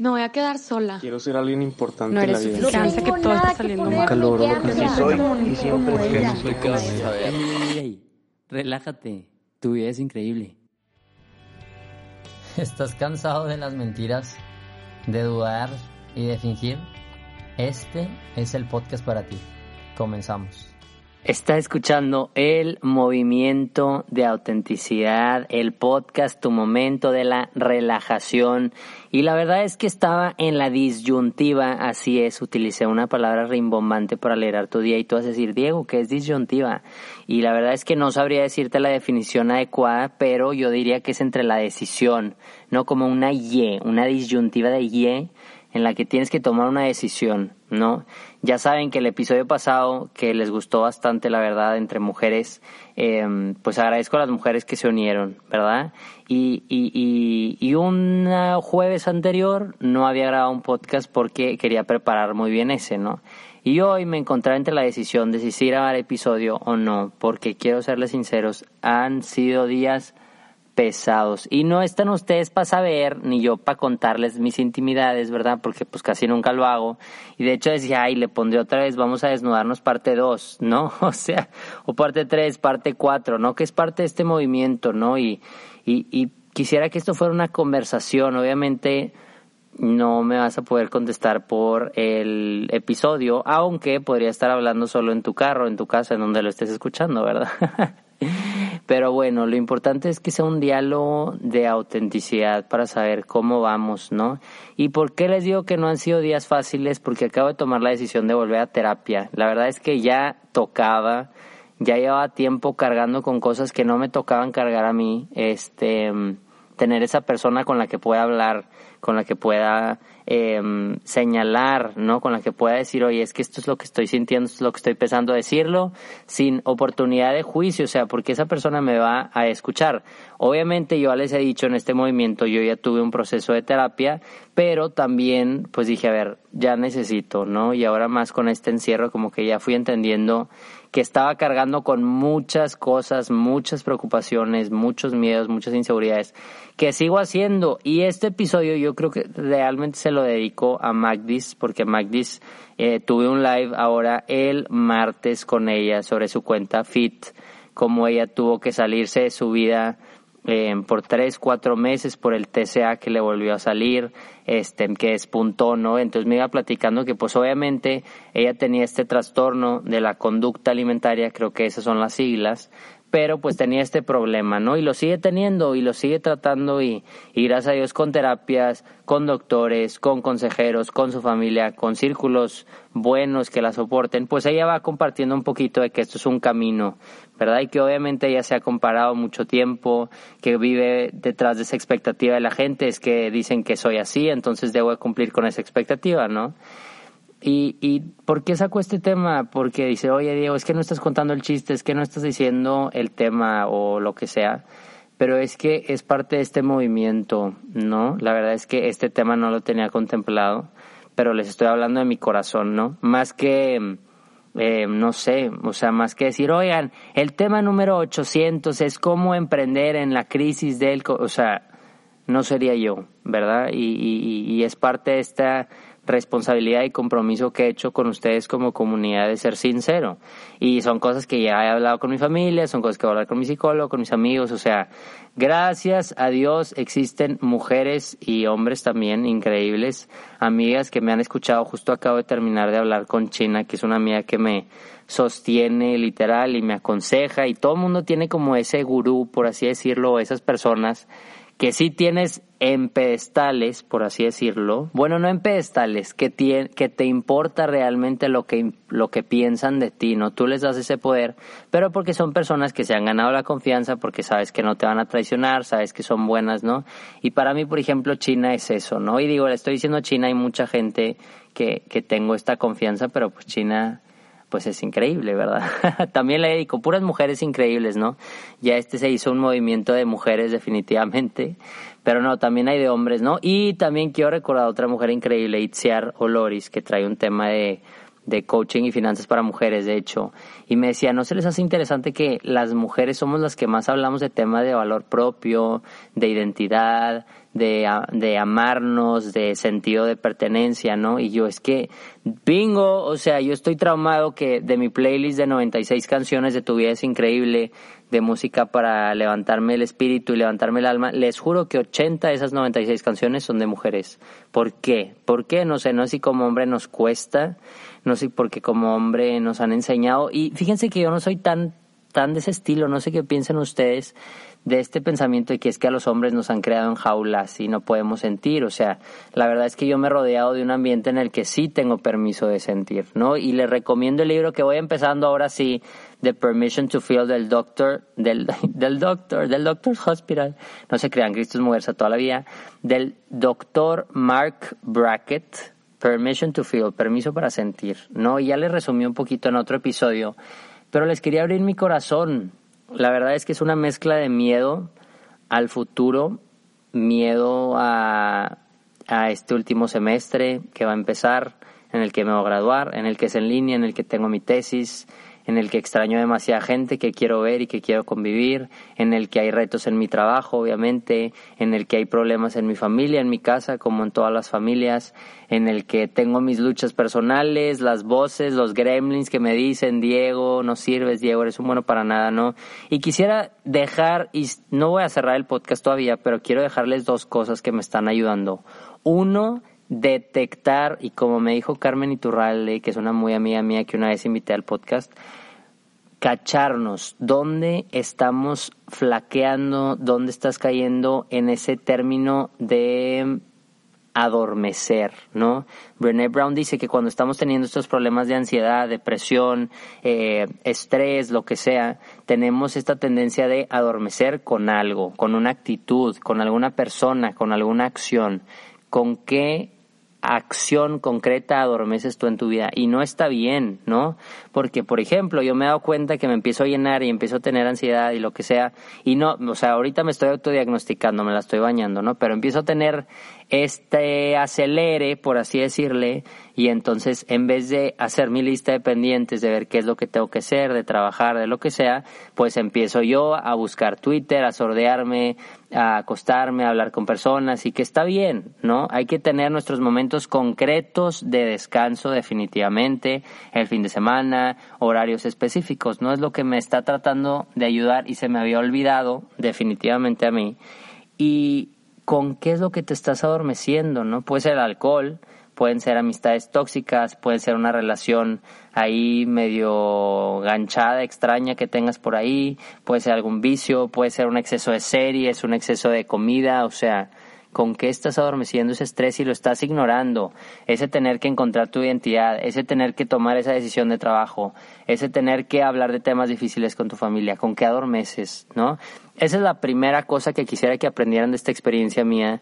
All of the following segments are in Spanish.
No voy a quedar sola. Quiero ser alguien importante No en la vida. suficiente que todo está saliendo mal. Nunca logro lo que Así quiero. soy y siempre no soy relájate, tu vida es increíble. ¿Estás cansado de las mentiras, de dudar y de fingir? Este es el podcast para ti. Comenzamos. Está escuchando el movimiento de autenticidad, el podcast, tu momento de la relajación. Y la verdad es que estaba en la disyuntiva, así es, utilicé una palabra rimbombante para alegrar tu día y tú vas a decir, Diego, ¿qué es disyuntiva? Y la verdad es que no sabría decirte la definición adecuada, pero yo diría que es entre la decisión, no como una Y, una disyuntiva de Y en la que tienes que tomar una decisión, ¿no? Ya saben que el episodio pasado, que les gustó bastante, la verdad, entre mujeres, eh, pues agradezco a las mujeres que se unieron, ¿verdad? Y, y, y, y un jueves anterior no había grabado un podcast porque quería preparar muy bien ese, ¿no? Y hoy me encontré entre la decisión de si sí grabar episodio o no, porque quiero serles sinceros, han sido días pesados. Y no están ustedes para saber, ni yo para contarles mis intimidades, ¿verdad? Porque pues casi nunca lo hago. Y de hecho decía, ay, le pondré otra vez, vamos a desnudarnos parte 2, ¿no? O sea, o parte 3, parte 4, ¿no? Que es parte de este movimiento, ¿no? Y, y, y quisiera que esto fuera una conversación, obviamente no me vas a poder contestar por el episodio, aunque podría estar hablando solo en tu carro, en tu casa, en donde lo estés escuchando, ¿verdad? Pero bueno, lo importante es que sea un diálogo de autenticidad para saber cómo vamos, ¿no? ¿Y por qué les digo que no han sido días fáciles? Porque acabo de tomar la decisión de volver a terapia. La verdad es que ya tocaba, ya llevaba tiempo cargando con cosas que no me tocaban cargar a mí, este, tener esa persona con la que pueda hablar, con la que pueda eh, señalar, ¿no? Con la que pueda decir, oye, es que esto es lo que estoy sintiendo, esto es lo que estoy pensando, decirlo sin oportunidad de juicio, o sea, porque esa persona me va a escuchar. Obviamente yo les he dicho en este movimiento, yo ya tuve un proceso de terapia, pero también pues dije, a ver, ya necesito, ¿no? Y ahora más con este encierro como que ya fui entendiendo que estaba cargando con muchas cosas, muchas preocupaciones, muchos miedos, muchas inseguridades, que sigo haciendo. Y este episodio yo creo que realmente se lo dedico a Magdis, porque Magdis eh, tuve un live ahora el martes con ella sobre su cuenta Fit, como ella tuvo que salirse de su vida eh, por tres, cuatro meses por el TCA que le volvió a salir, este, que despuntó, ¿no? Entonces me iba platicando que pues obviamente ella tenía este trastorno de la conducta alimentaria, creo que esas son las siglas, pero pues tenía este problema, ¿no? Y lo sigue teniendo y lo sigue tratando y, y gracias a Dios con terapias, con doctores, con consejeros, con su familia, con círculos buenos que la soporten, pues ella va compartiendo un poquito de que esto es un camino, ¿verdad? Y que obviamente ella se ha comparado mucho tiempo, que vive detrás de esa expectativa de la gente, es que dicen que soy así, entonces debo de cumplir con esa expectativa, ¿no? Y, y ¿por qué saco este tema? Porque dice, oye Diego, es que no estás contando el chiste, es que no estás diciendo el tema o lo que sea, pero es que es parte de este movimiento, ¿no? La verdad es que este tema no lo tenía contemplado, pero les estoy hablando de mi corazón, ¿no? Más que, eh, no sé, o sea, más que decir, oigan, el tema número 800 es cómo emprender en la crisis del, co-", o sea, no sería yo, ¿verdad? Y, y, y es parte de esta responsabilidad y compromiso que he hecho con ustedes como comunidad de ser sincero. Y son cosas que ya he hablado con mi familia, son cosas que voy a hablar con mi psicólogo, con mis amigos, o sea, gracias a Dios existen mujeres y hombres también increíbles, amigas que me han escuchado, justo acabo de terminar de hablar con China, que es una amiga que me sostiene literal y me aconseja. Y todo el mundo tiene como ese gurú, por así decirlo, esas personas que sí tienes en pedestales, por así decirlo, bueno, no en pedestales, que, tie- que te importa realmente lo que, lo que piensan de ti, ¿no? Tú les das ese poder, pero porque son personas que se han ganado la confianza, porque sabes que no te van a traicionar, sabes que son buenas, ¿no? Y para mí, por ejemplo, China es eso, ¿no? Y digo, le estoy diciendo China, hay mucha gente que, que tengo esta confianza, pero pues China pues es increíble, ¿verdad? También le dedico puras mujeres increíbles, ¿no? Ya este se hizo un movimiento de mujeres definitivamente, pero no, también hay de hombres, ¿no? Y también quiero recordar a otra mujer increíble, Itziar Oloris, que trae un tema de, de coaching y finanzas para mujeres, de hecho, y me decía, ¿no se les hace interesante que las mujeres somos las que más hablamos de temas de valor propio, de identidad, de, de amarnos, de sentido de pertenencia, ¿no? Y yo es que, bingo, o sea, yo estoy traumado que de mi playlist de 96 canciones de tu vida es increíble, de música para levantarme el espíritu y levantarme el alma, les juro que 80 de esas 96 canciones son de mujeres. ¿Por qué? ¿Por qué? No sé, no sé si como hombre nos cuesta, no sé porque como hombre nos han enseñado. Y fíjense que yo no soy tan, tan de ese estilo, no sé qué piensan ustedes de este pensamiento de que es que a los hombres nos han creado en jaulas y no podemos sentir. O sea, la verdad es que yo me he rodeado de un ambiente en el que sí tengo permiso de sentir, ¿no? Y les recomiendo el libro que voy empezando ahora sí, The Permission to Feel del Doctor, del, del Doctor, del Doctor Hospital. No se crean, Cristo es mujerza toda la vida. Del Doctor Mark Brackett, Permission to Feel, permiso para sentir, ¿no? Y ya les resumí un poquito en otro episodio, pero les quería abrir mi corazón la verdad es que es una mezcla de miedo al futuro, miedo a, este último semestre que va a empezar, en el que me voy a graduar, en el que es en línea, en el que tengo mi tesis, en el que extraño demasiada gente que quiero ver y que quiero convivir, en el que hay retos en mi trabajo, obviamente, en el que hay problemas en mi familia, en mi casa, como en todas las familias, en el que tengo mis luchas personales, las voces, los gremlins que me dicen, Diego, no sirves, Diego, eres un bueno para nada, ¿no? Y quisiera dejar, y no voy a cerrar el podcast todavía, pero quiero dejarles dos cosas que me están ayudando. Uno, detectar, y como me dijo Carmen Iturralde, que es una muy amiga mía que una vez invité al podcast, cacharnos, dónde estamos flaqueando, dónde estás cayendo en ese término de adormecer, ¿no? Brené Brown dice que cuando estamos teniendo estos problemas de ansiedad, depresión, eh, estrés, lo que sea, tenemos esta tendencia de adormecer con algo, con una actitud, con alguna persona, con alguna acción. ¿Con qué acción concreta adormeces tú en tu vida y no está bien, ¿no? Porque, por ejemplo, yo me he dado cuenta que me empiezo a llenar y empiezo a tener ansiedad y lo que sea y no, o sea, ahorita me estoy autodiagnosticando, me la estoy bañando, ¿no? Pero empiezo a tener este acelere, por así decirle, y entonces en vez de hacer mi lista de pendientes, de ver qué es lo que tengo que hacer, de trabajar, de lo que sea, pues empiezo yo a buscar Twitter, a sordearme, a acostarme, a hablar con personas y que está bien, ¿no? Hay que tener nuestros momentos concretos de descanso definitivamente, el fin de semana, horarios específicos, no es lo que me está tratando de ayudar y se me había olvidado definitivamente a mí. Y con qué es lo que te estás adormeciendo, ¿no? Puede ser el alcohol, pueden ser amistades tóxicas, puede ser una relación ahí medio ganchada, extraña que tengas por ahí, puede ser algún vicio, puede ser un exceso de series, un exceso de comida, o sea, con qué estás adormeciendo ese estrés y lo estás ignorando, ese tener que encontrar tu identidad, ese tener que tomar esa decisión de trabajo, ese tener que hablar de temas difíciles con tu familia, con qué adormeces, ¿no? Esa es la primera cosa que quisiera que aprendieran de esta experiencia mía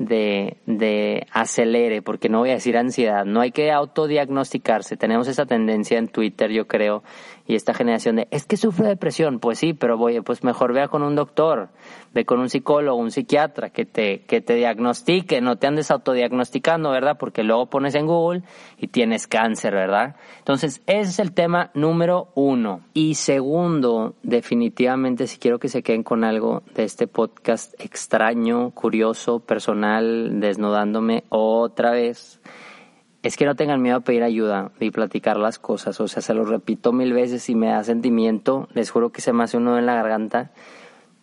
de, de acelere, porque no voy a decir ansiedad, no hay que autodiagnosticarse, tenemos esa tendencia en Twitter, yo creo, y esta generación de, es que sufre depresión, pues sí, pero voy, pues mejor vea con un doctor, ve con un psicólogo, un psiquiatra que te, que te diagnostique, no te andes autodiagnosticando, ¿verdad? Porque luego pones en Google y tienes cáncer, ¿verdad? Entonces, ese es el tema número uno. Y segundo, definitivamente, si quiero que se queden con algo de este podcast extraño, curioso, personal, desnudándome otra vez, es que no tengan miedo a pedir ayuda y platicar las cosas. O sea, se lo repito mil veces y me da sentimiento. Les juro que se me hace un nudo en la garganta.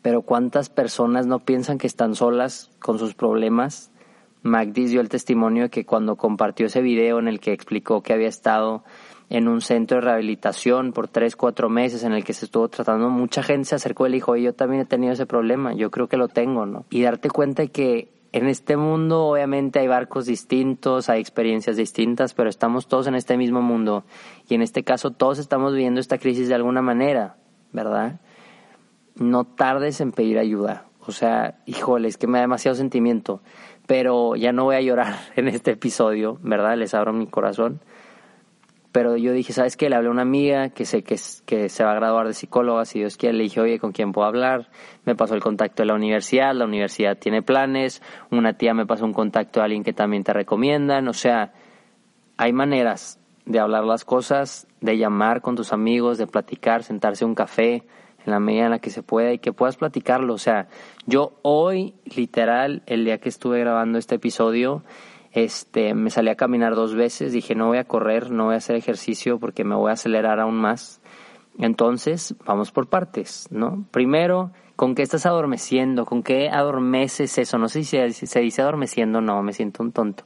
Pero ¿cuántas personas no piensan que están solas con sus problemas? Magdis dio el testimonio de que cuando compartió ese video en el que explicó que había estado en un centro de rehabilitación por tres, cuatro meses en el que se estuvo tratando, mucha gente se acercó y le dijo, yo también he tenido ese problema, yo creo que lo tengo, ¿no? Y darte cuenta de que en este mundo obviamente hay barcos distintos, hay experiencias distintas, pero estamos todos en este mismo mundo y en este caso todos estamos viviendo esta crisis de alguna manera, ¿verdad? No tardes en pedir ayuda. O sea, híjole, es que me da demasiado sentimiento, pero ya no voy a llorar en este episodio, ¿verdad? Les abro mi corazón pero yo dije, ¿sabes qué? Le hablé a una amiga que sé que, se va a graduar de psicóloga, si Dios quiere, le dije, oye, ¿con quién puedo hablar? Me pasó el contacto de la universidad, la universidad tiene planes, una tía me pasó un contacto de alguien que también te recomiendan, o sea, hay maneras de hablar las cosas, de llamar con tus amigos, de platicar, sentarse a un café, en la medida en la que se pueda y que puedas platicarlo. O sea, yo hoy, literal, el día que estuve grabando este episodio, este, me salí a caminar dos veces, dije no voy a correr, no voy a hacer ejercicio porque me voy a acelerar aún más. Entonces, vamos por partes, ¿no? Primero, ¿con qué estás adormeciendo? ¿Con qué adormeces eso? No sé si se, dice adormeciendo, no, me siento un tonto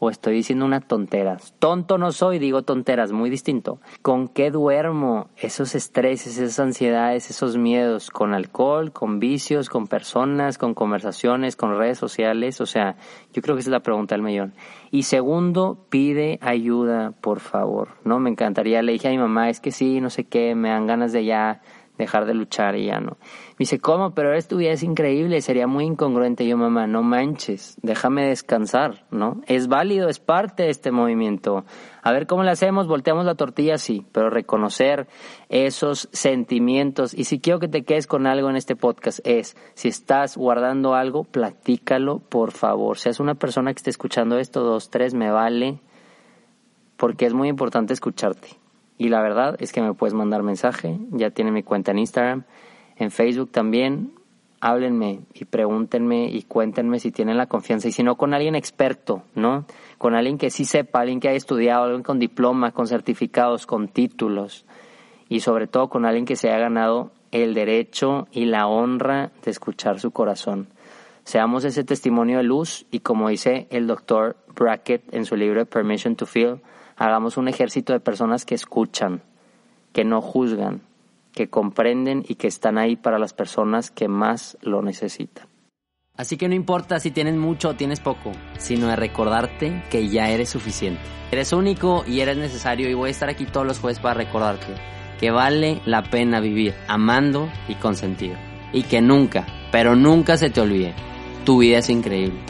o estoy diciendo una tontera. Tonto no soy, digo tonteras, muy distinto. ¿Con qué duermo esos estreses, esas ansiedades, esos miedos? ¿Con alcohol, con vicios, con personas, con conversaciones, con redes sociales? O sea, yo creo que esa es la pregunta del millón. Y segundo, pide ayuda, por favor. No, me encantaría, le dije a mi mamá, es que sí, no sé qué, me dan ganas de ya dejar de luchar y ya no. Me dice, ¿cómo? Pero esto tu es increíble, sería muy incongruente. yo, mamá, no manches, déjame descansar, ¿no? Es válido, es parte de este movimiento. A ver cómo le hacemos, volteamos la tortilla, sí, pero reconocer esos sentimientos. Y si quiero que te quedes con algo en este podcast es, si estás guardando algo, platícalo, por favor. Seas una persona que esté escuchando esto, dos, tres, me vale, porque es muy importante escucharte. Y la verdad es que me puedes mandar mensaje, ya tiene mi cuenta en Instagram, en Facebook también. Háblenme y pregúntenme y cuéntenme si tienen la confianza y si no con alguien experto, ¿no? Con alguien que sí sepa, alguien que haya estudiado, alguien con diploma, con certificados, con títulos y sobre todo con alguien que se haya ganado el derecho y la honra de escuchar su corazón. Seamos ese testimonio de luz y como dice el doctor Brackett en su libro Permission to Feel, hagamos un ejército de personas que escuchan, que no juzgan, que comprenden y que están ahí para las personas que más lo necesitan. Así que no importa si tienes mucho o tienes poco, sino de recordarte que ya eres suficiente. Eres único y eres necesario y voy a estar aquí todos los jueves para recordarte que vale la pena vivir amando y con sentido. Y que nunca, pero nunca se te olvide, tu vida es increíble.